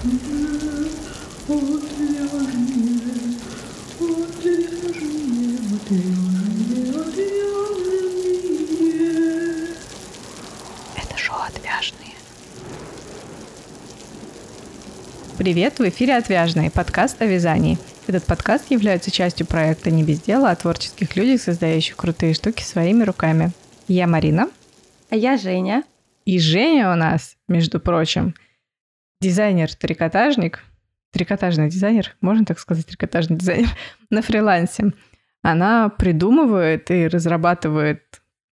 Это шоу «Отвяжные». Привет, в эфире «Отвяжные» подкаст о вязании. Этот подкаст является частью проекта «Не без дела» о творческих людях, создающих крутые штуки своими руками. Я Марина. А я Женя. И Женя у нас, между прочим, дизайнер-трикотажник, трикотажный дизайнер, можно так сказать, трикотажный дизайнер, на фрилансе. Она придумывает и разрабатывает,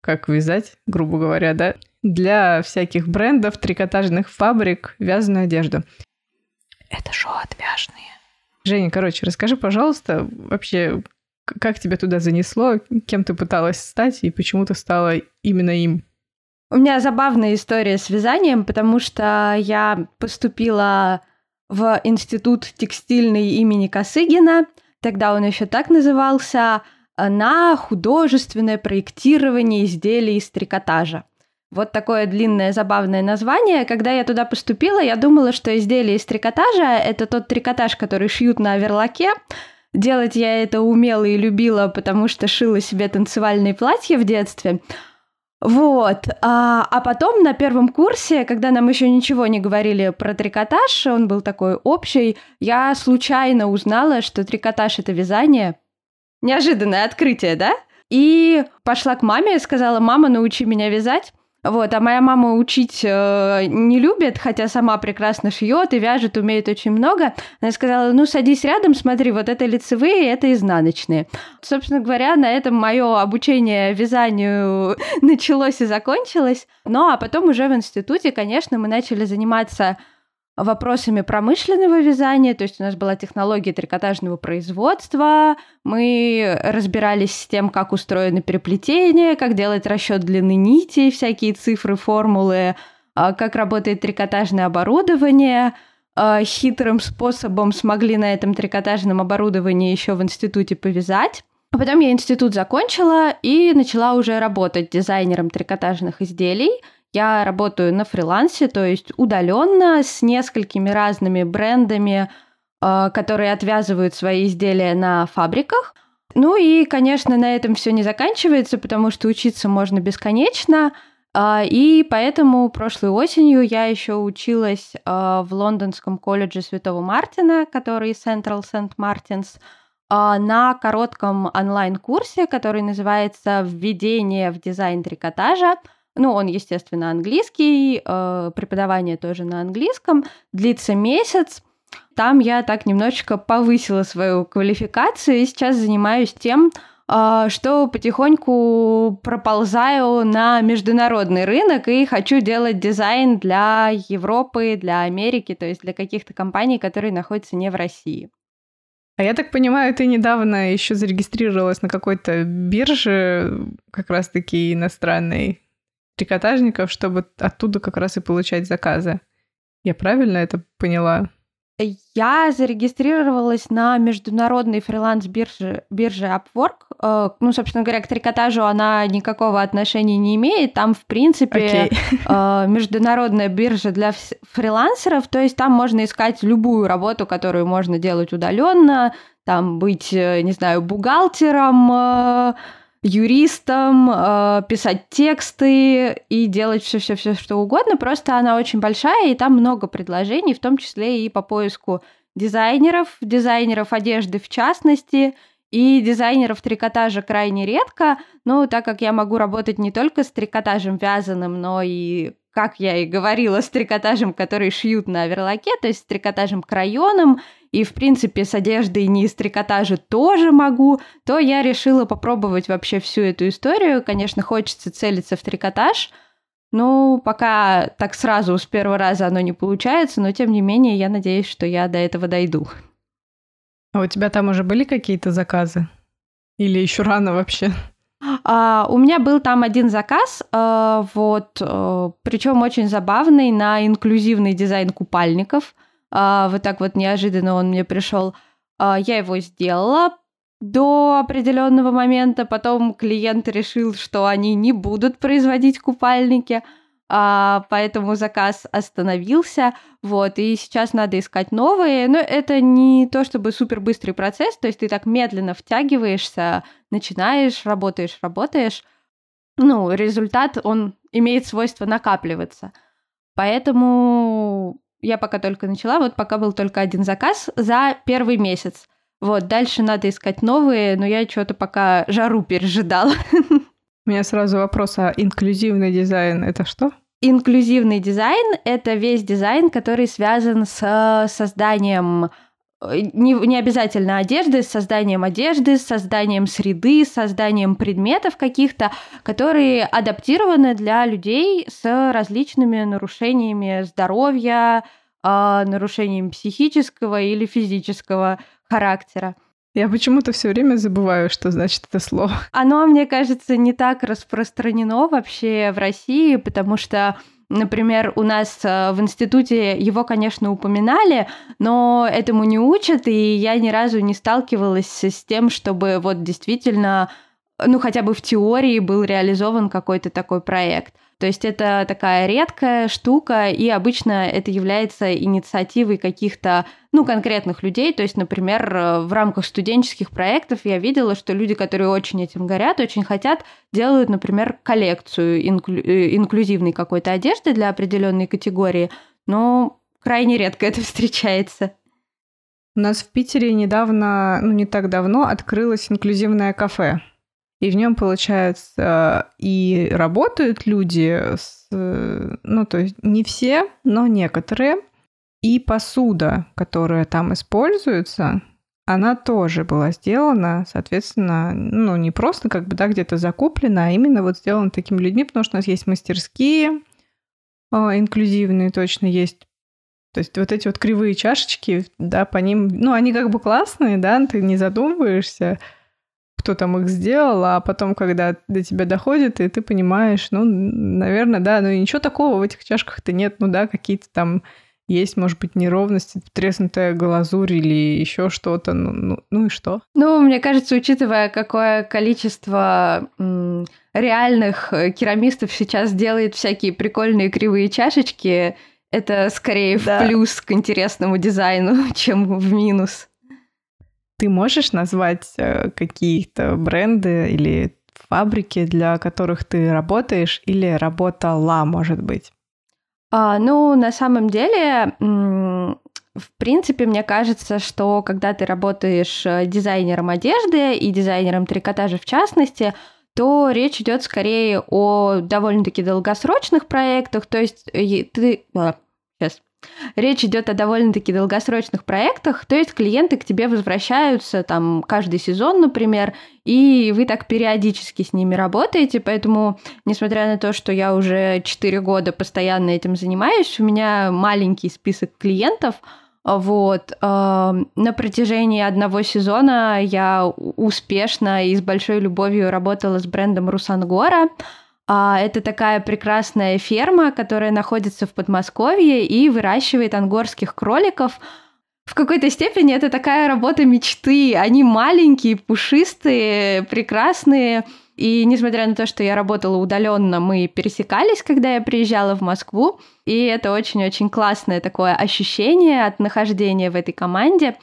как вязать, грубо говоря, да, для всяких брендов, трикотажных фабрик, вязаную одежду. Это шоу «Отвяжные». Женя, короче, расскажи, пожалуйста, вообще, как тебя туда занесло, кем ты пыталась стать и почему ты стала именно им? У меня забавная история с вязанием, потому что я поступила в институт текстильный имени Косыгина, тогда он еще так назывался, на художественное проектирование изделий из трикотажа. Вот такое длинное забавное название. Когда я туда поступила, я думала, что изделие из трикотажа — это тот трикотаж, который шьют на верлаке. Делать я это умела и любила, потому что шила себе танцевальные платья в детстве. Вот. А, а потом на первом курсе, когда нам еще ничего не говорили про трикотаж, он был такой общий, я случайно узнала, что трикотаж — это вязание. Неожиданное открытие, да? И пошла к маме и сказала, мама, научи меня вязать. Вот, а моя мама учить э, не любит, хотя сама прекрасно шьет и вяжет, умеет очень много. Она сказала, ну садись рядом, смотри, вот это лицевые, это изнаночные. Собственно говоря, на этом мое обучение вязанию началось и закончилось. Ну а потом уже в институте, конечно, мы начали заниматься вопросами промышленного вязания, то есть у нас была технология трикотажного производства, мы разбирались с тем, как устроено переплетение, как делать расчет длины нити, всякие цифры, формулы, а, как работает трикотажное оборудование. А, хитрым способом смогли на этом трикотажном оборудовании еще в институте повязать. А потом я институт закончила и начала уже работать дизайнером трикотажных изделий – я работаю на фрилансе, то есть удаленно с несколькими разными брендами, э, которые отвязывают свои изделия на фабриках. Ну и, конечно, на этом все не заканчивается, потому что учиться можно бесконечно. Э, и поэтому прошлой осенью я еще училась э, в Лондонском колледже Святого Мартина, который Central St. Martins, на коротком онлайн-курсе, который называется «Введение в дизайн трикотажа», ну, он, естественно, английский, э, преподавание тоже на английском, длится месяц. Там я так немножечко повысила свою квалификацию и сейчас занимаюсь тем, э, что потихоньку проползаю на международный рынок и хочу делать дизайн для Европы, для Америки, то есть для каких-то компаний, которые находятся не в России. А я так понимаю, ты недавно еще зарегистрировалась на какой-то бирже, как раз-таки иностранной, трикотажников, чтобы оттуда как раз и получать заказы. Я правильно это поняла? Я зарегистрировалась на международной фриланс-бирже бирже Upwork. Э, ну, собственно говоря, к трикотажу она никакого отношения не имеет. Там, в принципе, okay. Э, международная биржа для фрилансеров, то есть там можно искать любую работу, которую можно делать удаленно, там быть, э, не знаю, бухгалтером, юристом, э, писать тексты и делать все-все-все что угодно. Просто она очень большая, и там много предложений, в том числе и по поиску дизайнеров, дизайнеров одежды в частности, и дизайнеров трикотажа крайне редко, но так как я могу работать не только с трикотажем вязаным, но и, как я и говорила, с трикотажем, который шьют на верлаке, то есть с трикотажем крайоном и, в принципе, с одеждой не из трикотажа тоже могу, то я решила попробовать вообще всю эту историю. Конечно, хочется целиться в трикотаж, ну, пока так сразу с первого раза оно не получается, но тем не менее я надеюсь, что я до этого дойду. А у тебя там уже были какие-то заказы? Или еще рано вообще? А, у меня был там один заказ, а, вот, а, причем очень забавный на инклюзивный дизайн купальников. А, вот так вот неожиданно он мне пришел. Я его сделала до определенного момента, потом клиент решил, что они не будут производить купальники. А, поэтому заказ остановился, вот, и сейчас надо искать новые, но это не то чтобы супер быстрый процесс, то есть ты так медленно втягиваешься, начинаешь, работаешь, работаешь, ну, результат, он имеет свойство накапливаться. Поэтому я пока только начала, вот пока был только один заказ за первый месяц. Вот, дальше надо искать новые, но я что-то пока жару пережидала. У меня сразу вопрос, а инклюзивный дизайн — это что? Инклюзивный дизайн — это весь дизайн, который связан с созданием э, не, не обязательно одежды, с созданием одежды, с созданием среды, с созданием предметов каких-то, которые адаптированы для людей с различными нарушениями здоровья, а, нарушением психического или физического характера. Я почему-то все время забываю, что значит это слово. Оно, мне кажется, не так распространено вообще в России, потому что Например, у нас э, в институте его, конечно, упоминали, но этому не учат, и я ни разу не сталкивалась с тем, чтобы вот действительно, ну хотя бы в теории был реализован какой-то такой проект. То есть это такая редкая штука, и обычно это является инициативой каких-то, ну, конкретных людей. То есть, например, в рамках студенческих проектов я видела, что люди, которые очень этим горят, очень хотят, делают, например, коллекцию инклю- э, инклюзивной какой-то одежды для определенной категории, но крайне редко это встречается. У нас в Питере недавно, ну не так давно, открылось инклюзивное кафе и в нем, получается, и работают люди, с, ну, то есть не все, но некоторые, и посуда, которая там используется, она тоже была сделана, соответственно, ну, не просто как бы, да, где-то закуплена, а именно вот сделана такими людьми, потому что у нас есть мастерские, а, инклюзивные точно есть. То есть вот эти вот кривые чашечки, да, по ним, ну, они как бы классные, да, ты не задумываешься, кто там их сделал, а потом, когда до тебя доходит, и ты понимаешь, ну, наверное, да, но ничего такого в этих чашках-то нет, ну да, какие-то там есть, может быть, неровности, треснутая глазурь или еще что-то, ну, ну, ну и что? Ну, мне кажется, учитывая, какое количество м, реальных керамистов сейчас делает всякие прикольные кривые чашечки, это скорее да. в плюс к интересному дизайну, чем в минус. Ты можешь назвать э, какие-то бренды или фабрики, для которых ты работаешь или работала, может быть? А, ну, на самом деле, в принципе, мне кажется, что когда ты работаешь э, дизайнером одежды и дизайнером трикотажа в частности, то речь идет скорее о довольно-таки долгосрочных проектах. То есть ты... Речь идет о довольно-таки долгосрочных проектах, то есть клиенты к тебе возвращаются там каждый сезон, например, и вы так периодически с ними работаете, поэтому, несмотря на то, что я уже 4 года постоянно этим занимаюсь, у меня маленький список клиентов, вот. Э, на протяжении одного сезона я успешно и с большой любовью работала с брендом Русангора. А, это такая прекрасная ферма, которая находится в Подмосковье и выращивает ангорских кроликов. В какой-то степени это такая работа мечты. Они маленькие, пушистые, прекрасные. И несмотря на то, что я работала удаленно, мы пересекались, когда я приезжала в Москву. И это очень-очень классное такое ощущение от нахождения в этой команде.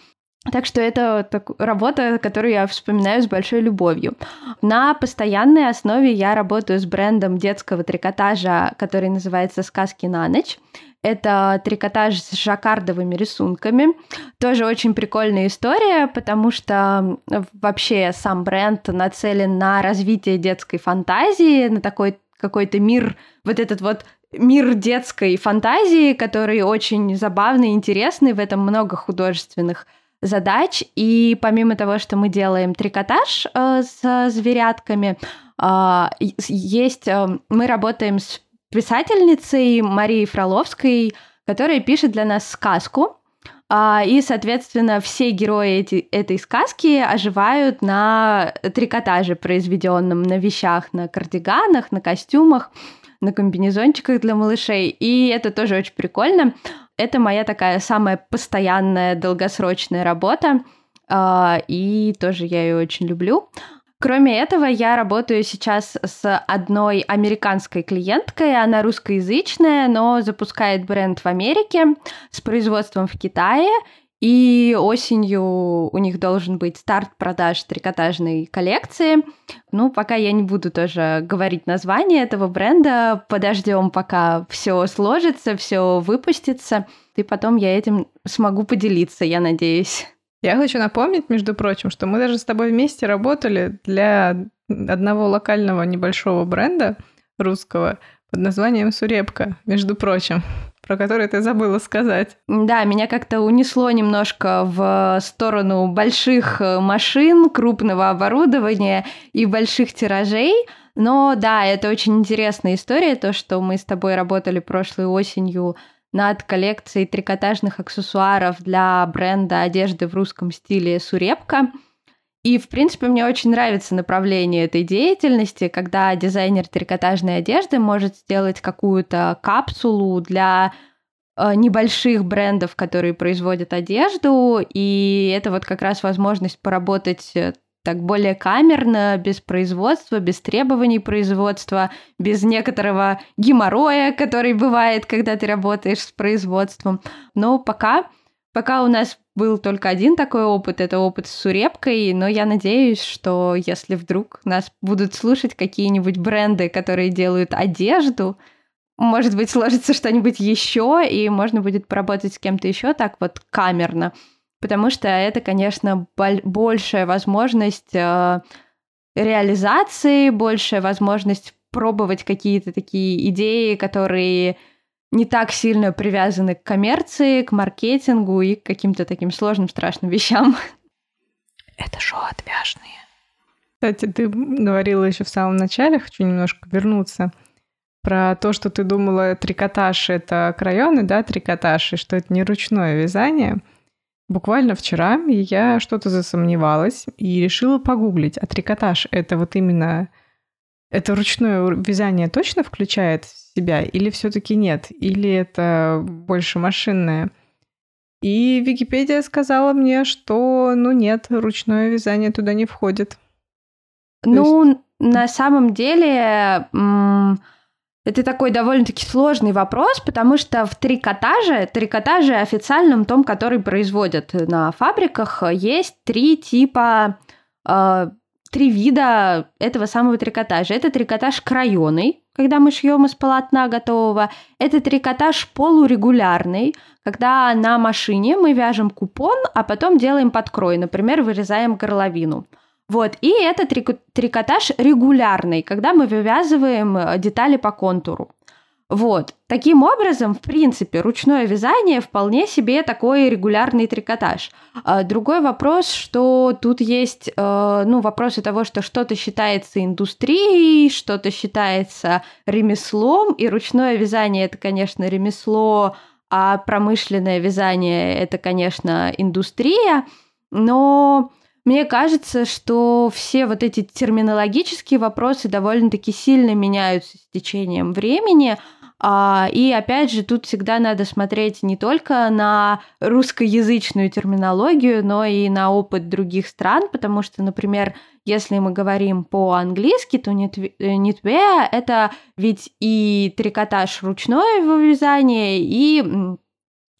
Так что это так, работа, которую я вспоминаю с большой любовью. На постоянной основе я работаю с брендом детского трикотажа, который называется «Сказки на ночь». Это трикотаж с жаккардовыми рисунками. Тоже очень прикольная история, потому что вообще сам бренд нацелен на развитие детской фантазии, на такой какой-то мир, вот этот вот мир детской фантазии, который очень забавный, интересный, в этом много художественных задач. И помимо того, что мы делаем трикотаж э, с зверятками, э, есть, э, мы работаем с писательницей Марией Фроловской, которая пишет для нас сказку. Uh, и, соответственно, все герои эти, этой сказки оживают на трикотаже, произведенном на вещах, на кардиганах, на костюмах, на комбинезончиках для малышей. И это тоже очень прикольно. Это моя такая самая постоянная долгосрочная работа, а, и тоже я ее очень люблю. Кроме этого, я работаю сейчас с одной американской клиенткой. Она русскоязычная, но запускает бренд в Америке с производством в Китае. И осенью у них должен быть старт продаж трикотажной коллекции. Ну, пока я не буду тоже говорить название этого бренда, подождем, пока все сложится, все выпустится, и потом я этим смогу поделиться, я надеюсь. Я хочу напомнить, между прочим, что мы даже с тобой вместе работали для одного локального небольшого бренда русского под названием «Сурепка», между прочим, про который ты забыла сказать. Да, меня как-то унесло немножко в сторону больших э, машин, крупного оборудования и больших тиражей. Но да, это очень интересная история, то, что мы с тобой работали прошлой осенью над коллекцией трикотажных аксессуаров для бренда одежды в русском стиле «Сурепка». И, в принципе, мне очень нравится направление этой деятельности, когда дизайнер трикотажной одежды может сделать какую-то капсулу для э, небольших брендов, которые производят одежду, и это вот как раз возможность поработать э, так более камерно, без производства, без требований производства, без некоторого геморроя, который бывает, когда ты работаешь с производством. Но пока, пока у нас был только один такой опыт, это опыт с сурепкой, но я надеюсь, что если вдруг нас будут слушать какие-нибудь бренды, которые делают одежду, может быть, сложится что-нибудь еще, и можно будет поработать с кем-то еще так вот камерно. Потому что это, конечно, большая возможность э, реализации, большая возможность пробовать какие-то такие идеи, которые не так сильно привязаны к коммерции, к маркетингу и к каким-то таким сложным, страшным вещам. Это шоу отвяжные. Кстати, ты говорила еще в самом начале, хочу немножко вернуться, про то, что ты думала, трикотаж — это крайоны, да, трикотаж, и что это не ручное вязание — Буквально вчера я что-то засомневалась и решила погуглить, а трикотаж — это вот именно... Это ручное вязание точно включает в себя или все таки нет? Или это больше машинное? И Википедия сказала мне, что, ну нет, ручное вязание туда не входит. Ну, есть... на самом деле... Это такой довольно-таки сложный вопрос, потому что в трикотаже, трикотаже официальном том, который производят на фабриках, есть три типа, э, три вида этого самого трикотажа. Это трикотаж крайоный, когда мы шьем из полотна готового. Это трикотаж полурегулярный, когда на машине мы вяжем купон, а потом делаем подкрой, например, вырезаем горловину. Вот, и это трикотаж регулярный, когда мы вывязываем э, детали по контуру. Вот. Таким образом, в принципе, ручное вязание вполне себе такой регулярный трикотаж. А другой вопрос, что тут есть, э, ну, вопросы того, что что-то считается индустрией, что-то считается ремеслом, и ручное вязание это, конечно, ремесло, а промышленное вязание это, конечно, индустрия. Но мне кажется, что все вот эти терминологические вопросы довольно-таки сильно меняются с течением времени. А, и опять же, тут всегда надо смотреть не только на русскоязычную терминологию, но и на опыт других стран, потому что, например, если мы говорим по-английски, то knitwear — это ведь и трикотаж ручное вязание, и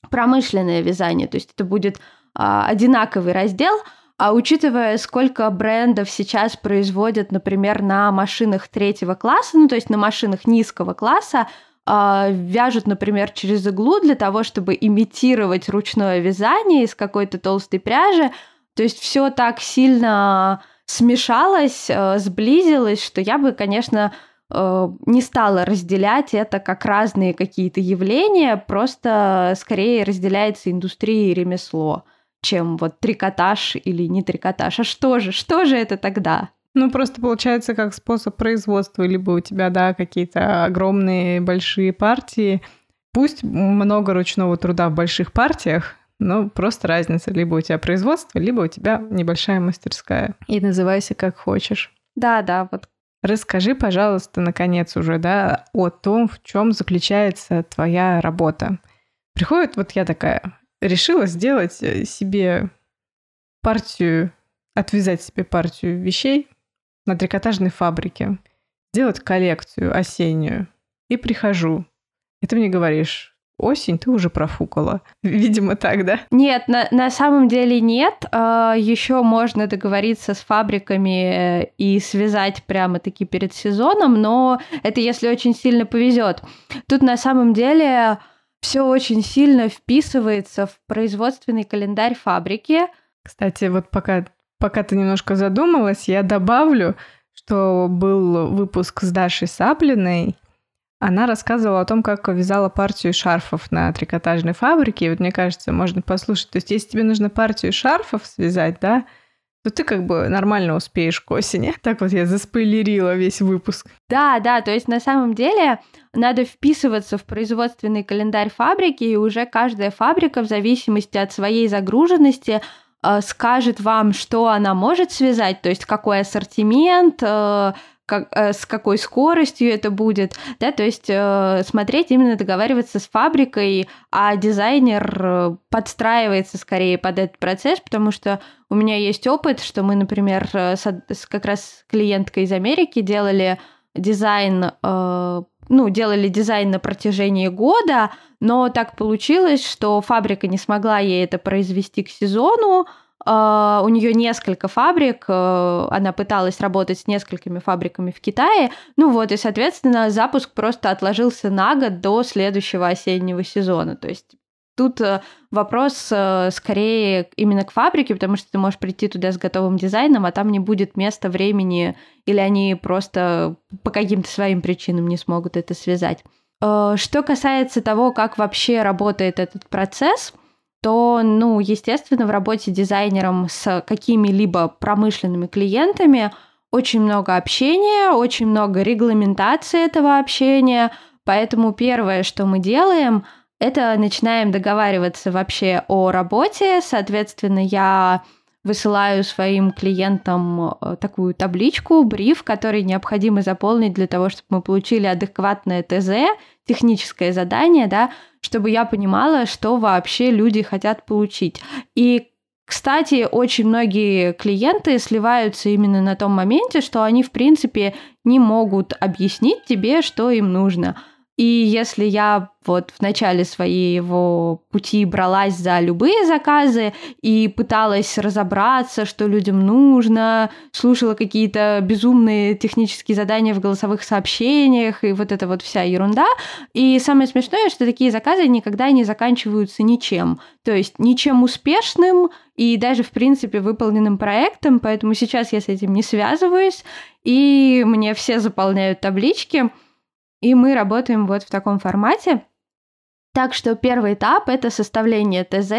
промышленное вязание, то есть это будет а, одинаковый раздел — а учитывая, сколько брендов сейчас производят, например, на машинах третьего класса, ну то есть на машинах низкого класса, э, вяжут, например, через иглу для того, чтобы имитировать ручное вязание из какой-то толстой пряжи, то есть все так сильно смешалось, э, сблизилось, что я бы, конечно, э, не стала разделять это как разные какие-то явления, просто скорее разделяется индустрия и ремесло чем вот трикотаж или не трикотаж. А что же, что же это тогда? Ну, просто получается как способ производства, либо у тебя, да, какие-то огромные большие партии. Пусть много ручного труда в больших партиях, но просто разница. Либо у тебя производство, либо у тебя небольшая мастерская. И называйся как хочешь. Да, да, вот. Расскажи, пожалуйста, наконец уже, да, о том, в чем заключается твоя работа. Приходит вот я такая, решила сделать э, себе партию, отвязать себе партию вещей на трикотажной фабрике делать коллекцию осеннюю. И прихожу. И ты мне говоришь, осень ты уже профукала. Видимо, так, да? Нет, на, на самом деле нет. А, Еще можно договориться с фабриками э, и связать прямо-таки перед сезоном, но это если очень сильно повезет. Тут на самом деле все очень сильно вписывается в производственный календарь фабрики. Кстати, вот пока, пока ты немножко задумалась, я добавлю, что был выпуск с Дашей Саплиной, она рассказывала о том, как вязала партию шарфов на трикотажной фабрике. И вот мне кажется, можно послушать. То есть, если тебе нужно партию шарфов связать, да, то ты как бы нормально успеешь к осени. Так вот я заспойлерила весь выпуск. Да, да, то есть на самом деле надо вписываться в производственный календарь фабрики, и уже каждая фабрика в зависимости от своей загруженности скажет вам, что она может связать, то есть какой ассортимент, э, как, э, с какой скоростью это будет, да, то есть э, смотреть именно договариваться с фабрикой, а дизайнер э, подстраивается скорее под этот процесс, потому что у меня есть опыт, что мы, например, э, с, с как раз клиенткой из Америки делали дизайн, э, ну, делали дизайн на протяжении года, но так получилось, что фабрика не смогла ей это произвести к сезону, Uh, у нее несколько фабрик, uh, она пыталась работать с несколькими фабриками в Китае. Ну вот, и, соответственно, запуск просто отложился на год до следующего осеннего сезона. То есть тут uh, вопрос скорее именно к фабрике, потому что ты можешь прийти туда с готовым дизайном, а там не будет места, времени, или они просто по каким-то своим причинам не смогут это связать. Что касается того, как вообще работает этот процесс – то, ну, естественно, в работе дизайнером с какими-либо промышленными клиентами очень много общения, очень много регламентации этого общения, поэтому первое, что мы делаем, это начинаем договариваться вообще о работе, соответственно, я высылаю своим клиентам э, такую табличку, бриф, который необходимо заполнить для того, чтобы мы получили адекватное ТЗ, техническое задание, да, чтобы я понимала, что вообще люди хотят получить. И кстати, очень многие клиенты сливаются именно на том моменте, что они, в принципе, не могут объяснить тебе, что им нужно. И если я вот в начале своего пути бралась за любые заказы и пыталась разобраться, что людям нужно, слушала какие-то безумные технические задания в голосовых сообщениях и вот эта вот вся ерунда. И самое смешное, что такие заказы никогда не заканчиваются ничем. То есть ничем успешным и даже, в принципе, выполненным проектом, поэтому сейчас я с этим не связываюсь, и мне все заполняют таблички, и мы работаем вот в таком формате. Так что первый этап — это составление ТЗ,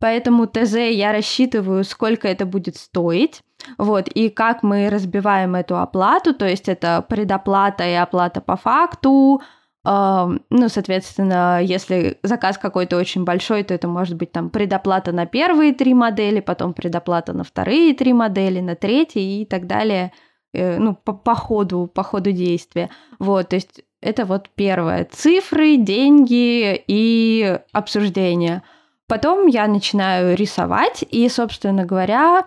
поэтому ТЗ я рассчитываю, сколько это будет стоить, вот, и как мы разбиваем эту оплату, то есть это предоплата и оплата по факту, э, ну, соответственно, если заказ какой-то очень большой, то это может быть там предоплата на первые три модели, потом предоплата на вторые три модели, на третьи и так далее — Э, ну, по, по ходу, по ходу действия. Вот, то есть это вот первое. Цифры, деньги и обсуждение. Потом я начинаю рисовать, и, собственно говоря,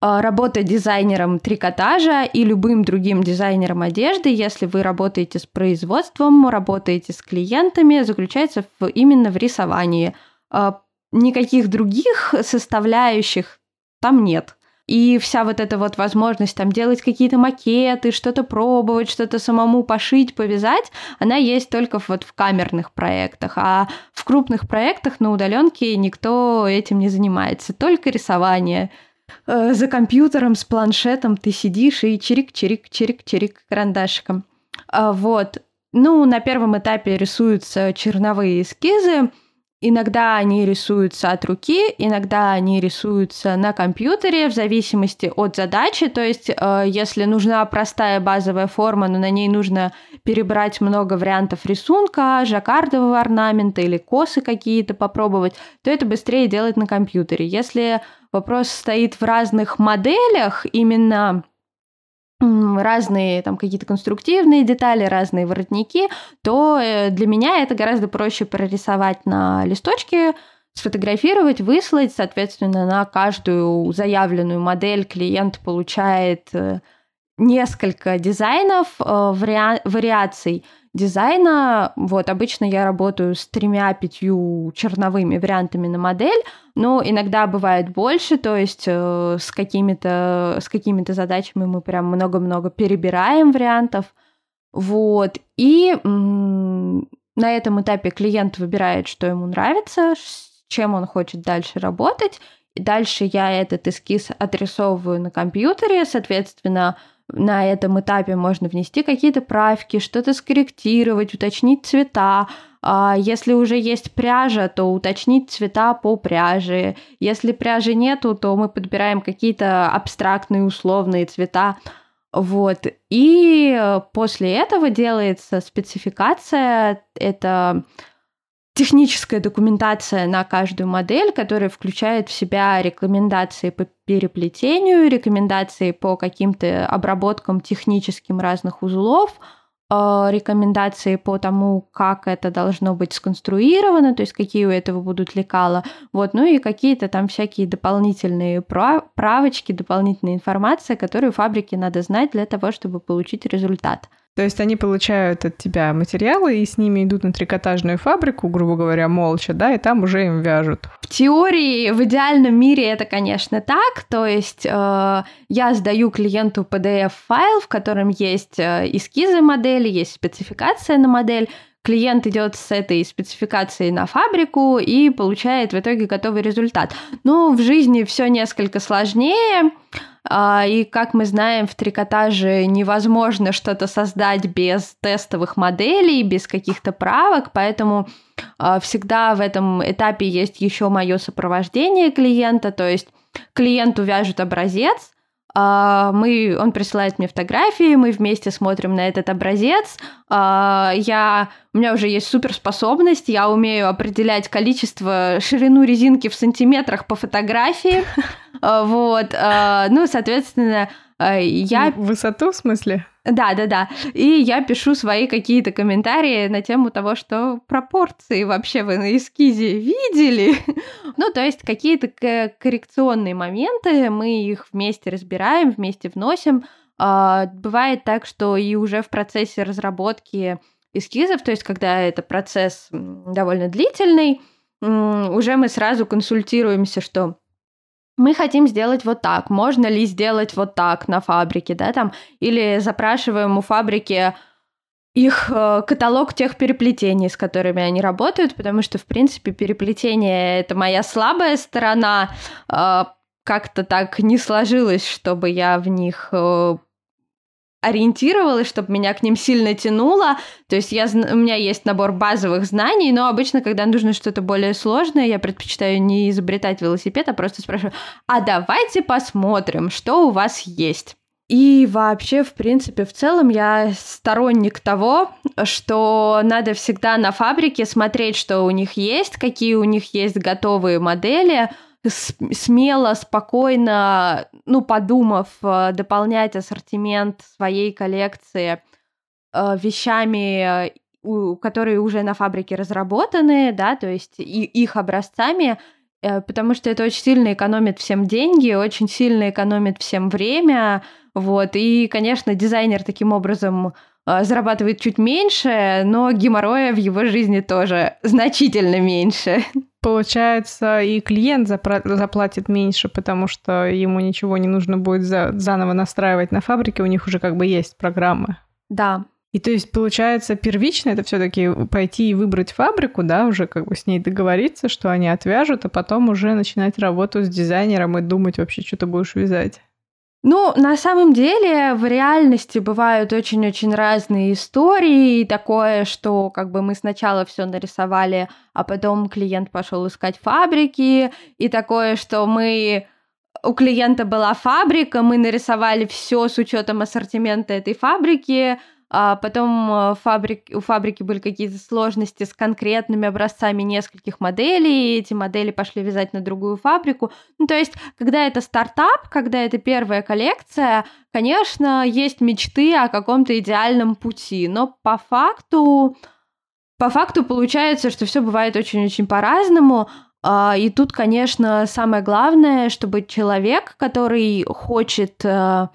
а, работа дизайнером трикотажа и любым другим дизайнером одежды, если вы работаете с производством, работаете с клиентами, заключается в, именно в рисовании. А, никаких других составляющих там нет. И вся вот эта вот возможность там делать какие-то макеты, что-то пробовать, что-то самому пошить, повязать, она есть только вот в камерных проектах. А в крупных проектах на удаленке никто этим не занимается, только рисование. Э, за компьютером с планшетом ты сидишь и чирик-чирик-чирик-чирик карандашиком. А вот. Ну, на первом этапе рисуются черновые эскизы, Иногда они рисуются от руки, иногда они рисуются на компьютере в зависимости от задачи. То есть, э, если нужна простая базовая форма, но на ней нужно перебрать много вариантов рисунка, жаккардового орнамента или косы какие-то попробовать, то это быстрее делать на компьютере. Если вопрос стоит в разных моделях, именно разные там какие-то конструктивные детали, разные воротники, то э, для меня это гораздо проще прорисовать на листочке, сфотографировать, выслать, соответственно, на каждую заявленную модель клиент получает э, несколько дизайнов, э, вари... вариаций дизайна. Вот, обычно я работаю с тремя-пятью черновыми вариантами на модель, но иногда бывает больше, то есть э, с какими-то с какими-то задачами мы прям много-много перебираем вариантов. Вот. И м- на этом этапе клиент выбирает, что ему нравится, с чем он хочет дальше работать. И дальше я этот эскиз отрисовываю на компьютере, соответственно, на этом этапе можно внести какие-то правки, что-то скорректировать, уточнить цвета. А если уже есть пряжа, то уточнить цвета по пряже. Если пряжи нету, то мы подбираем какие-то абстрактные условные цвета. Вот. И после этого делается спецификация. Это техническая документация на каждую модель, которая включает в себя рекомендации по переплетению, рекомендации по каким-то обработкам техническим разных узлов, э, рекомендации по тому, как это должно быть сконструировано, то есть какие у этого будут лекала, вот, ну и какие-то там всякие дополнительные правочки, дополнительная информация, которую фабрике надо знать для того, чтобы получить результат. То есть они получают от тебя материалы и с ними идут на трикотажную фабрику, грубо говоря, молча, да, и там уже им вяжут. В теории, в идеальном мире это, конечно, так. То есть э, я сдаю клиенту PDF-файл, в котором есть э, эскизы модели, есть спецификация на модель, клиент идет с этой спецификацией на фабрику и получает в итоге готовый результат. Ну, в жизни все несколько сложнее. А, и как мы знаем, в трикотаже невозможно что-то создать без тестовых моделей, без каких-то правок, поэтому а, всегда в этом этапе есть еще мое сопровождение клиента, то есть клиенту вяжут образец, мы, он присылает мне фотографии, мы вместе смотрим на этот образец. Я, у меня уже есть суперспособность, я умею определять количество, ширину резинки в сантиметрах по фотографии. А, вот, а, ну, соответственно, а, я... Высоту, в смысле? Да, да, да. И я пишу свои какие-то комментарии на тему того, что пропорции вообще вы на эскизе видели. ну, то есть какие-то коррекционные моменты, мы их вместе разбираем, вместе вносим. Бывает так, что и уже в процессе разработки эскизов, то есть когда это процесс довольно длительный, уже мы сразу консультируемся, что мы хотим сделать вот так, можно ли сделать вот так на фабрике, да, там, или запрашиваем у фабрики их э, каталог тех переплетений, с которыми они работают, потому что, в принципе, переплетение — это моя слабая сторона, э, как-то так не сложилось, чтобы я в них э, ориентировалась, чтобы меня к ним сильно тянуло. То есть я, у меня есть набор базовых знаний, но обычно, когда нужно что-то более сложное, я предпочитаю не изобретать велосипед, а просто спрашиваю, а давайте посмотрим, что у вас есть. И вообще, в принципе, в целом я сторонник того, что надо всегда на фабрике смотреть, что у них есть, какие у них есть готовые модели, смело, спокойно, ну, подумав, э, дополнять ассортимент своей коллекции э, вещами, которые уже на фабрике разработаны, да, то есть и, их образцами, э, потому что это очень сильно экономит всем деньги, очень сильно экономит всем время, вот, и, конечно, дизайнер таким образом зарабатывает чуть меньше, но геморроя в его жизни тоже значительно меньше. Получается, и клиент заплатит меньше, потому что ему ничего не нужно будет за заново настраивать на фабрике, у них уже как бы есть программы. Да. И то есть, получается, первично это все-таки пойти и выбрать фабрику, да, уже как бы с ней договориться, что они отвяжут, а потом уже начинать работу с дизайнером и думать вообще, что ты будешь вязать. Ну, на самом деле, в реальности бывают очень-очень разные истории. И такое, что как бы мы сначала все нарисовали, а потом клиент пошел искать фабрики. И такое, что мы у клиента была фабрика, мы нарисовали все с учетом ассортимента этой фабрики, а потом э, фабрик, у фабрики были какие-то сложности с конкретными образцами нескольких моделей, и эти модели пошли вязать на другую фабрику. Ну, то есть, когда это стартап, когда это первая коллекция, конечно, есть мечты о каком-то идеальном пути, но по факту, по факту получается, что все бывает очень-очень по-разному. А, и тут, конечно, самое главное, чтобы человек, который хочет э,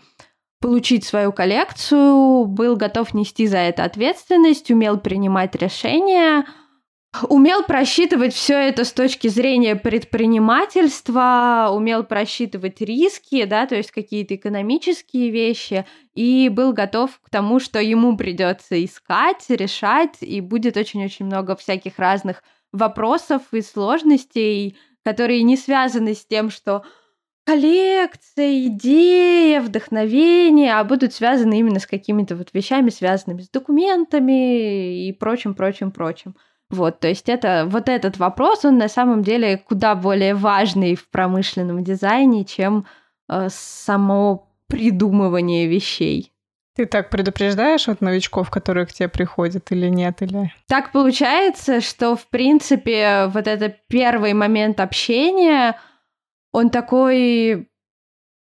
получить свою коллекцию, был готов нести за это ответственность, умел принимать решения, умел просчитывать все это с точки зрения предпринимательства, умел просчитывать риски, да, то есть какие-то экономические вещи, и был готов к тому, что ему придется искать, решать, и будет очень-очень много всяких разных вопросов и сложностей, которые не связаны с тем, что коллекция, идея, вдохновение, а будут связаны именно с какими-то вот вещами, связанными с документами и прочим, прочим, прочим. Вот, то есть это вот этот вопрос, он на самом деле куда более важный в промышленном дизайне, чем э, само придумывание вещей. Ты так предупреждаешь вот новичков, которые к тебе приходят или нет? Или... Так получается, что, в принципе, вот это первый момент общения, он такой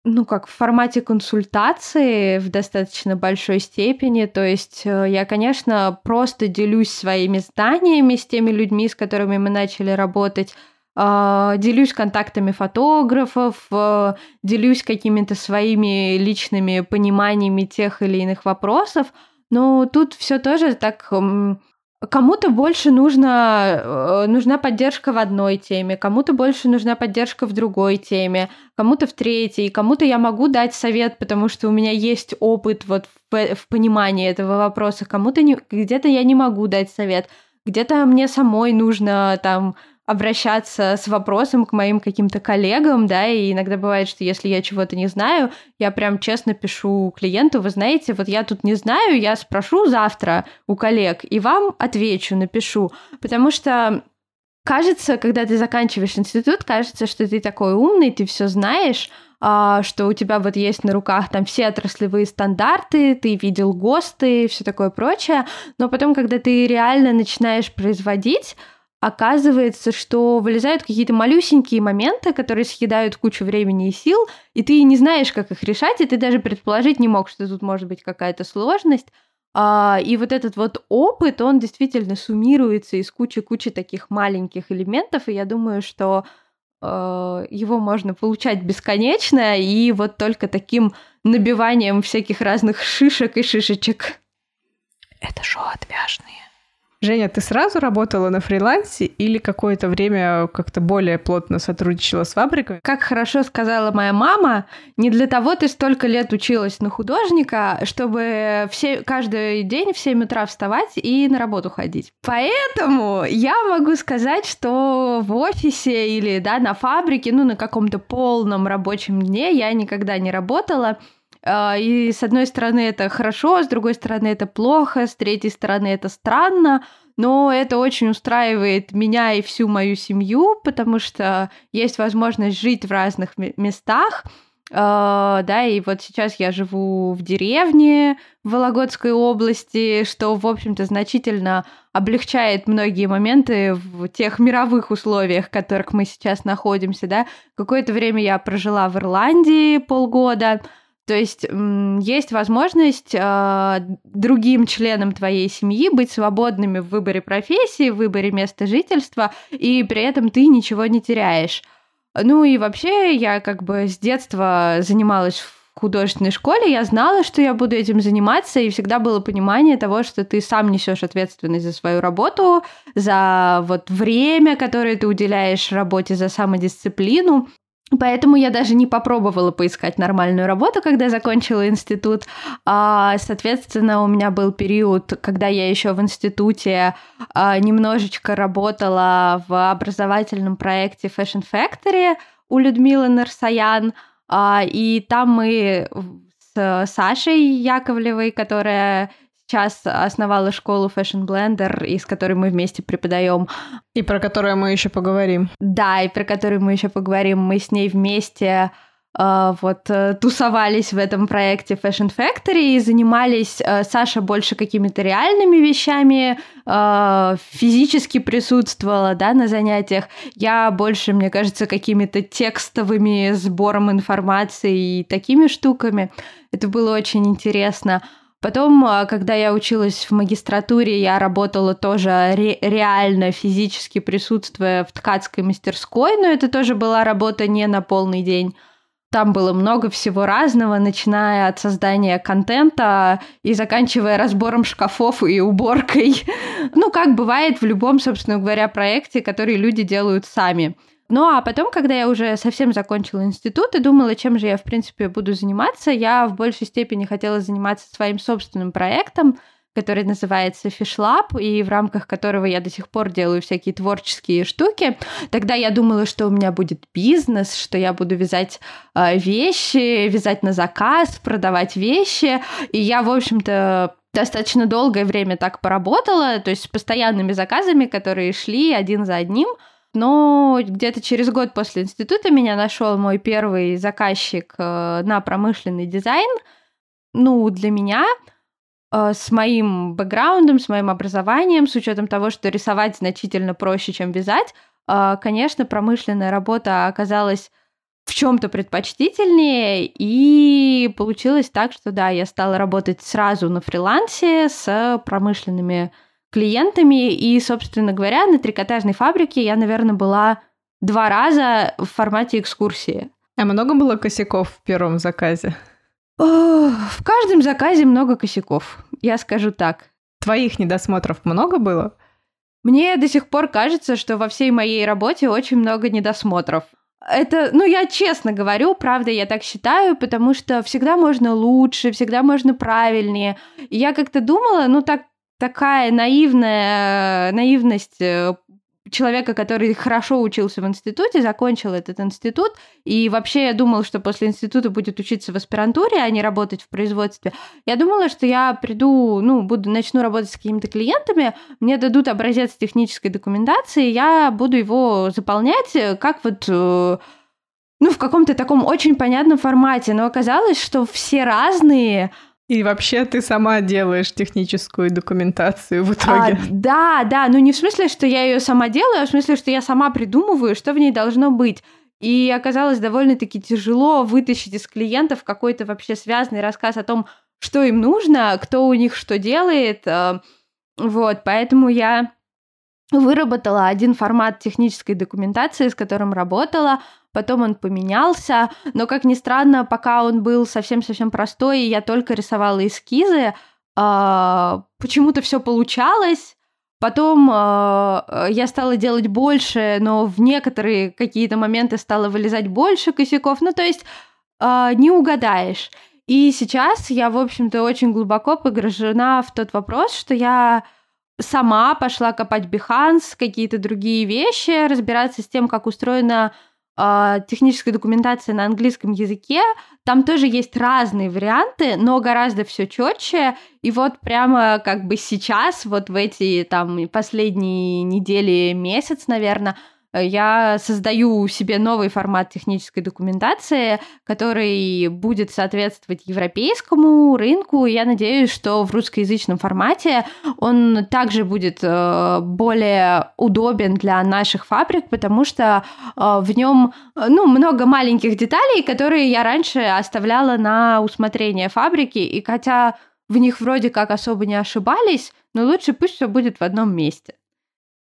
ну, как в формате консультации в достаточно большой степени. То есть э, я, конечно, просто делюсь своими знаниями с теми людьми, с которыми мы начали работать, а, делюсь контактами фотографов, э, делюсь какими-то своими личными пониманиями тех или иных вопросов. Но тут все тоже так Кому-то больше нужно, э, нужна поддержка в одной теме, кому-то больше нужна поддержка в другой теме, кому-то в третьей, кому-то я могу дать совет, потому что у меня есть опыт вот в, в понимании этого вопроса, кому-то не, где-то я не могу дать совет, где-то мне самой нужно там обращаться с вопросом к моим каким-то коллегам, да, и иногда бывает, что если я чего-то не знаю, я прям честно пишу клиенту, вы знаете, вот я тут не знаю, я спрошу завтра у коллег и вам отвечу, напишу, потому что кажется, когда ты заканчиваешь институт, кажется, что ты такой умный, ты все знаешь, а, что у тебя вот есть на руках там все отраслевые стандарты, ты видел ГОСТы, все такое прочее, но потом, когда ты реально начинаешь производить, оказывается, что вылезают какие-то малюсенькие моменты, которые съедают кучу времени и сил, и ты не знаешь, как их решать, и ты даже предположить не мог, что тут может быть какая-то сложность. А, и вот этот вот опыт, он действительно суммируется из кучи-кучи таких маленьких элементов, и я думаю, что э, его можно получать бесконечно, и вот только таким набиванием всяких разных шишек и шишечек. Это шоу отвяжные. Женя, ты сразу работала на фрилансе или какое-то время как-то более плотно сотрудничала с фабрикой? Как хорошо сказала моя мама, не для того ты столько лет училась на художника, чтобы все, каждый день в 7 утра вставать и на работу ходить. Поэтому я могу сказать, что в офисе или да, на фабрике, ну, на каком-то полном рабочем дне я никогда не работала. А, и с одной стороны это хорошо, с другой стороны это плохо, с третьей стороны это странно, но это очень устраивает меня и всю мою семью, потому что есть возможность жить в разных местах, Uh, да, и вот сейчас я живу в деревне в Вологодской области, что, в общем-то, значительно облегчает многие моменты в тех мировых условиях, в которых мы сейчас находимся, да. Какое-то время я прожила в Ирландии полгода, то есть есть возможность э, другим членам твоей семьи быть свободными в выборе профессии, в выборе места жительства, и при этом ты ничего не теряешь. Ну и вообще я как бы с детства занималась в художественной школе, я знала, что я буду этим заниматься, и всегда было понимание того, что ты сам несешь ответственность за свою работу, за вот время, которое ты уделяешь работе, за самодисциплину. Поэтому я даже не попробовала поискать нормальную работу, когда закончила институт. А, соответственно, у меня был период, когда я еще в институте а, немножечко работала в образовательном проекте Fashion Factory у Людмилы Нарсаян. А, и там мы с Сашей Яковлевой, которая сейчас основала школу Fashion Blender, из которой мы вместе преподаем. И про которую мы еще поговорим. Да, и про которую мы еще поговорим. Мы с ней вместе Uh, вот uh, тусовались в этом проекте Fashion Factory и занимались uh, Саша больше какими-то реальными вещами, физически присутствовала, да, на занятиях. Я больше, мне кажется, какими-то текстовыми сбором информации и такими штуками. Это было очень интересно. Потом, а, когда я училась в магистратуре, я работала тоже ре- реально физически присутствуя в ткацкой мастерской, но это тоже была работа не на полный день. там было много всего разного, начиная от создания контента и заканчивая разбором шкафов и уборкой. Ну, как бывает в любом, собственно говоря, проекте, который люди делают сами. Ну а потом, когда я уже совсем закончила институт и думала, чем же я, в принципе, буду заниматься, я в большей степени хотела заниматься своим собственным проектом, который называется FishLab, и в рамках которого я до сих пор делаю всякие творческие штуки. Тогда я думала, что у меня будет бизнес, что я буду вязать э, вещи, вязать на заказ, продавать вещи. И я, в общем-то, достаточно долгое время так поработала, то есть с постоянными заказами, которые шли один за одним. Но где-то через год после института меня нашел мой первый заказчик э, на промышленный дизайн. Ну, для меня Э, с моим бэкграундом, с моим образованием, с учетом того, что рисовать значительно проще, чем вязать, э, конечно, промышленная работа оказалась в чем-то предпочтительнее, и получилось так, что да, я стала работать сразу на фрилансе с промышленными клиентами, и, собственно говоря, на трикотажной фабрике я, наверное, была два раза в формате экскурсии. А много было косяков в первом заказе? В каждом заказе много косяков, я скажу так. Твоих недосмотров много было? Мне до сих пор кажется, что во всей моей работе очень много недосмотров. Это, ну, я честно говорю, правда, я так считаю, потому что всегда можно лучше, всегда можно правильнее. И я как-то думала, ну, так такая наивная наивность э, человека, который хорошо учился в институте, закончил этот институт, и вообще я думал, что после института будет учиться в аспирантуре, а не работать в производстве. Я думала, что я приду, ну, буду, начну работать с какими-то клиентами, мне дадут образец технической документации, я буду его заполнять, как вот э, ну, в каком-то таком очень понятном формате. Но оказалось, что все разные, и вообще ты сама делаешь техническую документацию в итоге. А, да, да, ну не в смысле, что я ее сама делаю, а в смысле, что я сама придумываю, что в ней должно быть. И оказалось довольно-таки тяжело вытащить из клиентов какой-то вообще связанный рассказ о том, что им нужно, кто у них что делает. Э, вот, поэтому я выработала один формат технической документации, с которым работала, потом он поменялся, но, как ни странно, пока он был совсем-совсем простой, и я только рисовала эскизы, э, почему-то все получалось, Потом э, я стала делать больше, но в некоторые какие-то моменты стала вылезать больше косяков. Ну, то есть э, не угадаешь. И сейчас я, в общем-то, очень глубоко погружена в тот вопрос, что я сама пошла копать Behance, какие-то другие вещи, разбираться с тем, как устроена э, техническая документация на английском языке. Там тоже есть разные варианты, но гораздо все четче. И вот прямо как бы сейчас, вот в эти там последние недели, месяц, наверное, я создаю себе новый формат технической документации, который будет соответствовать европейскому рынку. Я надеюсь, что в русскоязычном формате он также будет э, более удобен для наших фабрик, потому что э, в нем ну, много маленьких деталей, которые я раньше оставляла на усмотрение фабрики, и хотя в них вроде как особо не ошибались, но лучше пусть все будет в одном месте.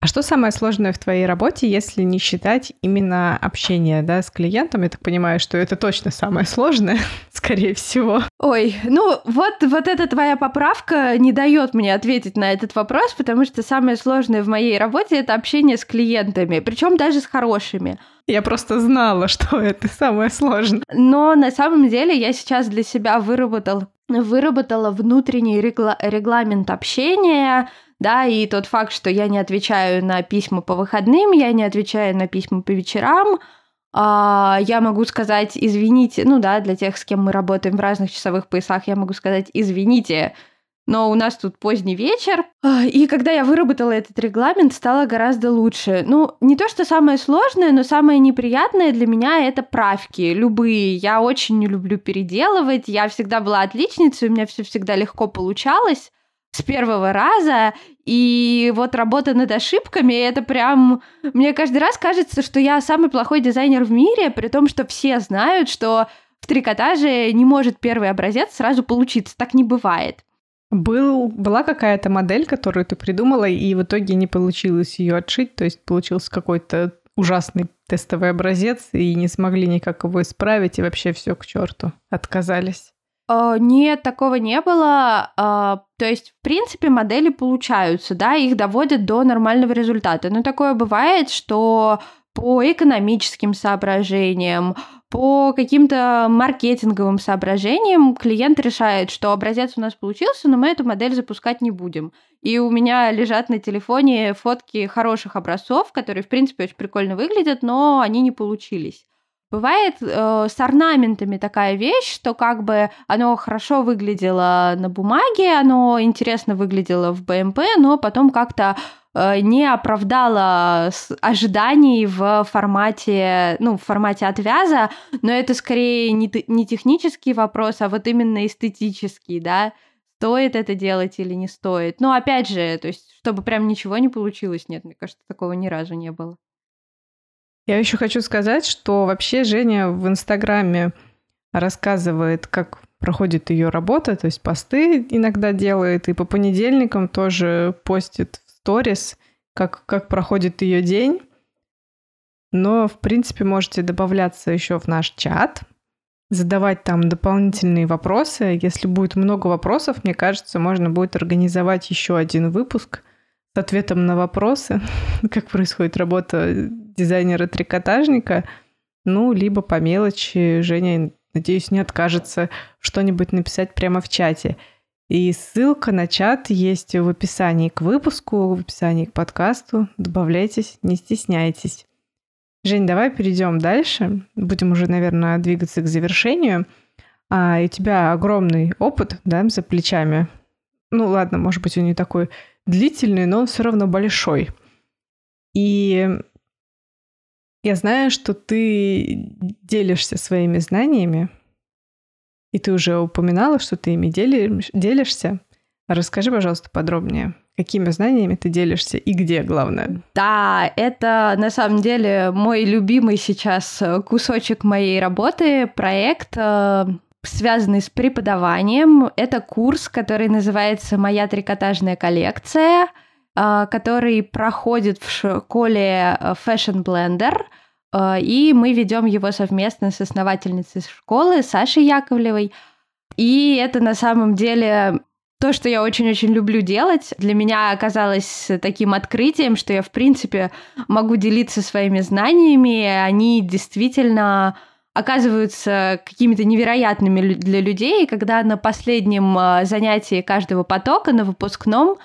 А что самое сложное в твоей работе, если не считать именно общение да, с клиентом? Я так понимаю, что это точно самое сложное, скорее всего. Ой, ну вот, вот эта твоя поправка не дает мне ответить на этот вопрос, потому что самое сложное в моей работе это общение с клиентами, причем даже с хорошими. Я просто знала, что это самое сложное. Но на самом деле я сейчас для себя выработал, выработала внутренний регла- регламент общения, да, и тот факт, что я не отвечаю на письма по выходным, я не отвечаю на письма по вечерам, а, я могу сказать извините, ну да, для тех, с кем мы работаем в разных часовых поясах, я могу сказать извините, но у нас тут поздний вечер. И когда я выработала этот регламент, стало гораздо лучше. Ну, не то, что самое сложное, но самое неприятное для меня это правки, любые. Я очень не люблю переделывать, я всегда была отличницей, у меня все всегда легко получалось с первого раза, и вот работа над ошибками, это прям... Мне каждый раз кажется, что я самый плохой дизайнер в мире, при том, что все знают, что в трикотаже не может первый образец сразу получиться. Так не бывает. Был, была какая-то модель, которую ты придумала, и в итоге не получилось ее отшить, то есть получился какой-то ужасный тестовый образец и не смогли никак его исправить, и вообще все к черту отказались? Uh, нет, такого не было. Uh, то есть, в принципе, модели получаются, да, их доводят до нормального результата. Но такое бывает, что по экономическим соображениям, по каким-то маркетинговым соображениям клиент решает, что образец у нас получился, но мы эту модель запускать не будем. И у меня лежат на телефоне фотки хороших образцов, которые, в принципе, очень прикольно выглядят, но они не получились. Бывает э, с орнаментами такая вещь, что как бы оно хорошо выглядело на бумаге, оно интересно выглядело в БМП, но потом как-то Э, не оправдала ожиданий в формате, ну, в формате отвяза, но это скорее не, не технический вопрос, а вот именно эстетический, да, стоит это делать или не стоит. Но опять же, то есть, чтобы прям ничего не получилось, нет, мне кажется, такого ни разу не было. Я еще хочу сказать, что вообще Женя в Инстаграме рассказывает, как проходит ее работа, то есть посты иногда делает, и по понедельникам тоже постит сторис, как, как проходит ее день. Но, в принципе, можете добавляться еще в наш чат, задавать там дополнительные вопросы. Если будет много вопросов, мне кажется, можно будет организовать еще один выпуск с ответом на вопросы, как происходит работа дизайнера-трикотажника. Ну, либо по мелочи Женя, надеюсь, не откажется что-нибудь написать прямо в чате. И ссылка на чат есть в описании к выпуску, в описании к подкасту. Добавляйтесь, не стесняйтесь. Жень, давай перейдем дальше. Будем уже, наверное, двигаться к завершению. А, и у тебя огромный опыт, да, за плечами. Ну ладно, может быть, он не такой длительный, но он все равно большой. И я знаю, что ты делишься своими знаниями и ты уже упоминала, что ты ими делишься. Расскажи, пожалуйста, подробнее. Какими знаниями ты делишься и где, главное? Да, это на самом деле мой любимый сейчас кусочек моей работы, проект, э, связанный с преподаванием. Это курс, который называется «Моя трикотажная коллекция», э, который проходит в школе э, Fashion Blender – Э, и мы ведем его совместно с основательницей школы Сашей Яковлевой. И это на самом деле то, что я очень-очень люблю делать, для меня оказалось таким открытием, что я, в принципе, могу делиться своими знаниями, они действительно оказываются какими-то невероятными для людей, когда на последнем э, занятии каждого потока, на выпускном,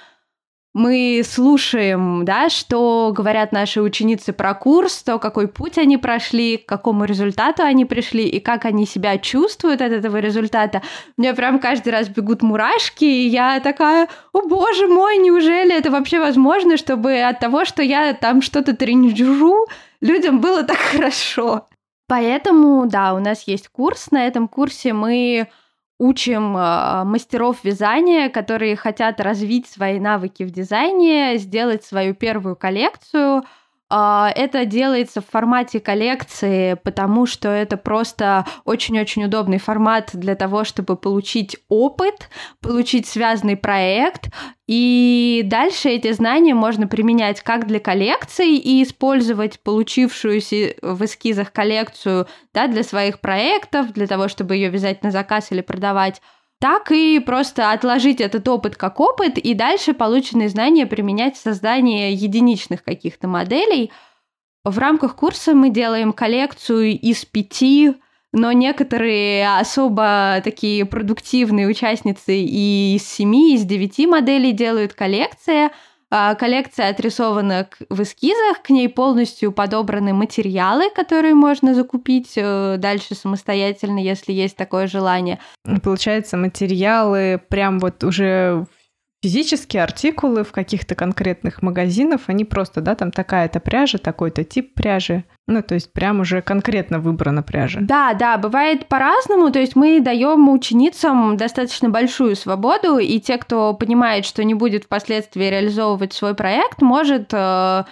мы слушаем, да, что говорят наши ученицы про курс, то, какой путь они прошли, к какому результату они пришли и как они себя чувствуют от этого результата. У меня прям каждый раз бегут мурашки, и я такая, о боже мой, неужели это вообще возможно, чтобы от того, что я там что-то тренижу, людям было так хорошо. Поэтому, да, у нас есть курс. На этом курсе мы учим э, мастеров вязания, которые хотят развить свои навыки в дизайне, сделать свою первую коллекцию – а, это делается в формате коллекции, потому что это просто очень-очень удобный формат для того, чтобы получить опыт, получить связанный проект, и дальше эти знания можно применять как для коллекций и использовать получившуюся в эскизах коллекцию да, для своих проектов, для того, чтобы ее вязать на заказ или продавать, так и просто отложить этот опыт как опыт и дальше полученные знания применять в создании единичных каких-то моделей. В рамках курса мы делаем коллекцию из пяти, но некоторые особо такие продуктивные участницы и из семи, из девяти моделей делают коллекции – коллекция отрисована в эскизах, к ней полностью подобраны материалы, которые можно закупить э, дальше самостоятельно, если есть такое желание. Получается, материалы прям вот уже физические артикулы в каких-то конкретных магазинах, они просто, да, там такая-то пряжа, такой-то тип пряжи. Ну, то есть прям уже конкретно выбрана пряжа. Да, да, бывает по-разному. То есть мы даем ученицам достаточно большую свободу, и те, кто понимает, что не будет впоследствии реализовывать свой проект, может э,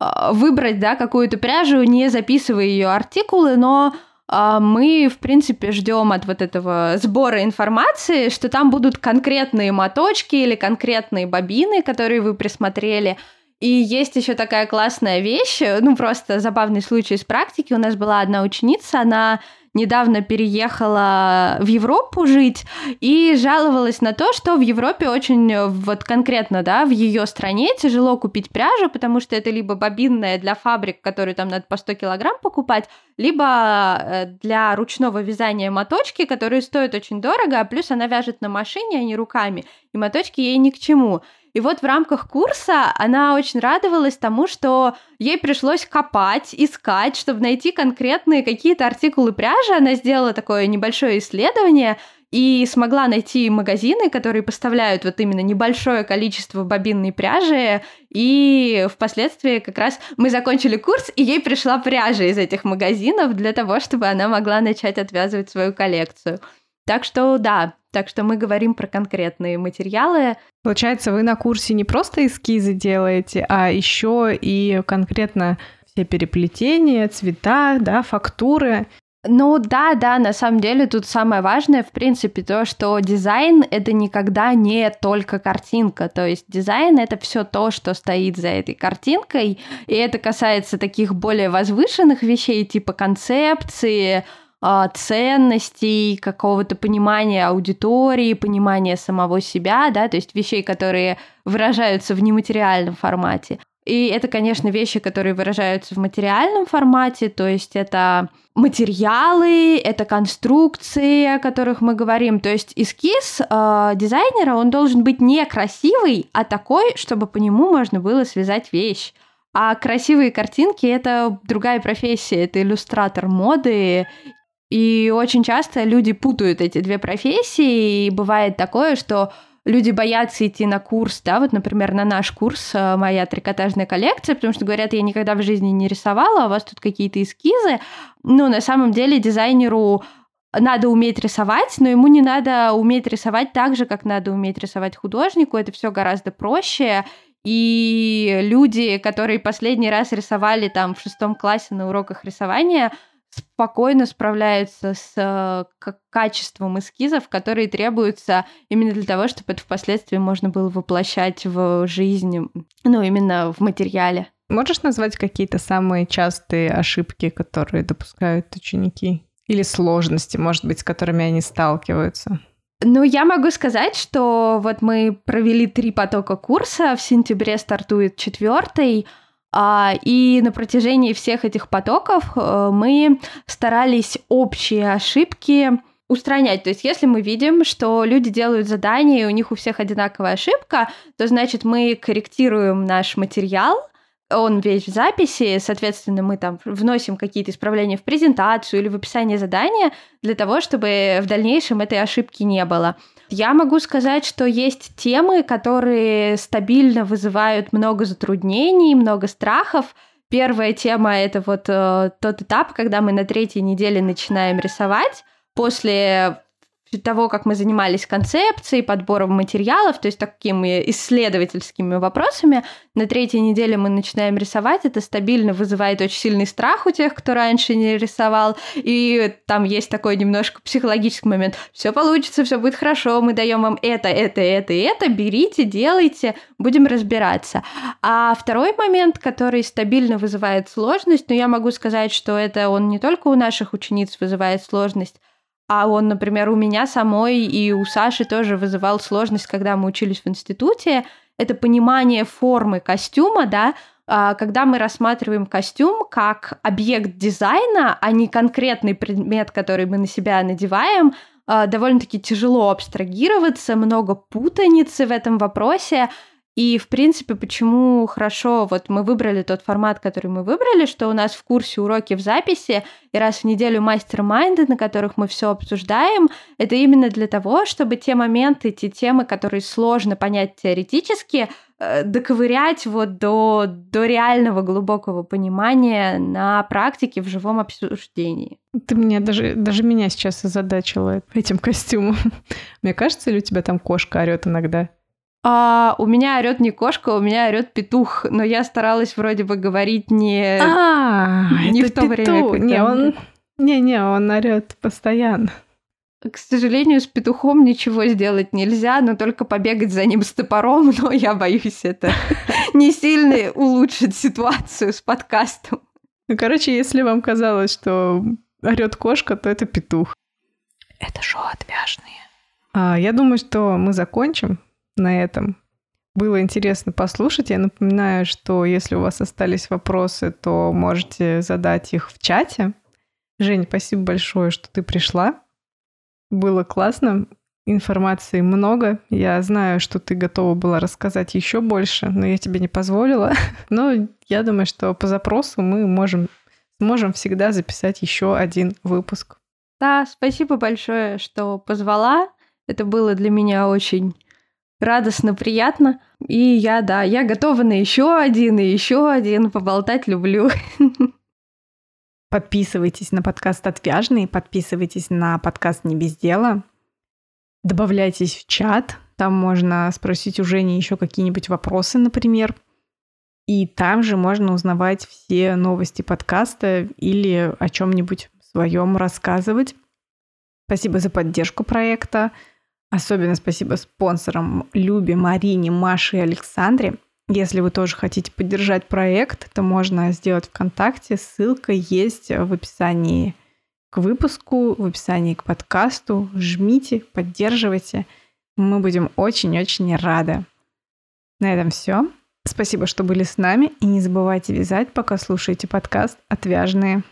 э выбрать, да, какую-то пряжу, не записывая ее артикулы, но мы, в принципе, ждем от вот этого сбора информации, что там будут конкретные моточки или конкретные бобины, которые вы присмотрели. И есть еще такая классная вещь, ну просто забавный случай из практики. У нас была одна ученица, она недавно переехала в Европу жить и жаловалась на то, что в Европе очень, вот конкретно, да, в ее стране тяжело купить пряжу, потому что это либо бобинная для фабрик, которые там надо по 100 килограмм покупать, либо э, для ручного вязания моточки, которые стоят очень дорого, а плюс она вяжет на машине, а не руками, и моточки ей ни к чему. И вот в рамках курса она очень радовалась тому, что ей пришлось копать, искать, чтобы найти конкретные какие-то артикулы пряжи. Она сделала такое небольшое исследование и смогла найти магазины, которые поставляют вот именно небольшое количество бобинной пряжи, и впоследствии как раз мы закончили курс, и ей пришла пряжа из этих магазинов для того, чтобы она могла начать отвязывать свою коллекцию. Так что да, так что мы говорим про конкретные материалы. Получается, вы на курсе не просто эскизы делаете, а еще и конкретно все переплетения, цвета, да, фактуры. Ну да, да, на самом деле тут самое важное, в принципе, то, что дизайн это никогда не только картинка, то есть дизайн это все то, что стоит за этой картинкой, и это касается таких более возвышенных вещей, типа концепции, ценностей, какого-то понимания аудитории, понимания самого себя, да, то есть вещей, которые выражаются в нематериальном формате. И это, конечно, вещи, которые выражаются в материальном формате, то есть это материалы, это конструкции, о которых мы говорим. То есть эскиз э, дизайнера, он должен быть не красивый, а такой, чтобы по нему можно было связать вещь. А красивые картинки — это другая профессия, это иллюстратор моды и очень часто люди путают эти две профессии, и бывает такое, что люди боятся идти на курс, да, вот, например, на наш курс э, «Моя трикотажная коллекция», потому что говорят, я никогда в жизни не рисовала, а у вас тут какие-то эскизы. Ну, на самом деле дизайнеру надо уметь рисовать, но ему не надо уметь рисовать так же, как надо уметь рисовать художнику. Это все гораздо проще. И люди, которые последний раз рисовали там в шестом классе на уроках рисования, спокойно справляются с э, качеством эскизов, которые требуются именно для того, чтобы это впоследствии можно было воплощать в жизнь, ну, именно в материале. Можешь назвать какие-то самые частые ошибки, которые допускают ученики? Или сложности, может быть, с которыми они сталкиваются? Ну, я могу сказать, что вот мы провели три потока курса, в сентябре стартует четвертый, и на протяжении всех этих потоков э, мы старались общие ошибки устранять. То есть, если мы видим, что люди делают задания, и у них у всех одинаковая ошибка, то значит мы корректируем наш материал, он весь в записи, соответственно, мы там вносим какие-то исправления в презентацию или в описание задания для того, чтобы в дальнейшем этой ошибки не было. Я могу сказать, что есть темы, которые стабильно вызывают много затруднений, много страхов. Первая тема — это вот э, тот этап, когда мы на третьей неделе начинаем рисовать. После того, как мы занимались концепцией, подбором материалов, то есть такими исследовательскими вопросами, на третьей неделе мы начинаем рисовать, это стабильно вызывает очень сильный страх у тех, кто раньше не рисовал, и там есть такой немножко психологический момент, все получится, все будет хорошо, мы даем вам это, это, это и это, берите, делайте, будем разбираться. А второй момент, который стабильно вызывает сложность, но я могу сказать, что это он не только у наших учениц вызывает сложность, а он, например, у меня самой и у Саши тоже вызывал сложность, когда мы учились в институте. Это понимание формы костюма, да, а, когда мы рассматриваем костюм как объект дизайна, а не конкретный предмет, который мы на себя надеваем, а, довольно-таки тяжело абстрагироваться, много путаницы в этом вопросе. И, в принципе, почему хорошо, вот мы выбрали тот формат, который мы выбрали, что у нас в курсе уроки в записи и раз в неделю мастер-майнды, на которых мы все обсуждаем, это именно для того, чтобы те моменты, те темы, которые сложно понять теоретически, э, доковырять вот до, до реального глубокого понимания на практике в живом обсуждении. Ты меня даже, даже меня сейчас озадачила этим костюмом. Мне кажется, ли у тебя там кошка орет иногда? А, у меня орет не кошка, у меня орет петух, но я старалась вроде бы говорить не, а, не в то петух. время. Когда... Не, он, не, не, он орет постоянно. К сожалению, с петухом ничего сделать нельзя, но только побегать за ним с топором, но я боюсь, это не сильно улучшит ситуацию с подкастом. Ну, короче, если вам казалось, что орет кошка, то это петух. Это шоу отвяжные. А, я думаю, что мы закончим на этом. Было интересно послушать. Я напоминаю, что если у вас остались вопросы, то можете задать их в чате. Жень, спасибо большое, что ты пришла. Было классно. Информации много. Я знаю, что ты готова была рассказать еще больше, но я тебе не позволила. Но я думаю, что по запросу мы можем, сможем всегда записать еще один выпуск. Да, спасибо большое, что позвала. Это было для меня очень радостно, приятно. И я, да, я готова на еще один и еще один. Поболтать люблю. Подписывайтесь на подкаст «Отвяжный», подписывайтесь на подкаст «Не без дела». Добавляйтесь в чат, там можно спросить у Жени еще какие-нибудь вопросы, например. И там же можно узнавать все новости подкаста или о чем-нибудь своем рассказывать. Спасибо за поддержку проекта. Особенно спасибо спонсорам Любе, Марине, Маше и Александре. Если вы тоже хотите поддержать проект, то можно сделать ВКонтакте. Ссылка есть в описании к выпуску, в описании к подкасту. Жмите, поддерживайте. Мы будем очень-очень рады. На этом все. Спасибо, что были с нами. И не забывайте вязать, пока слушаете подкаст «Отвяжные».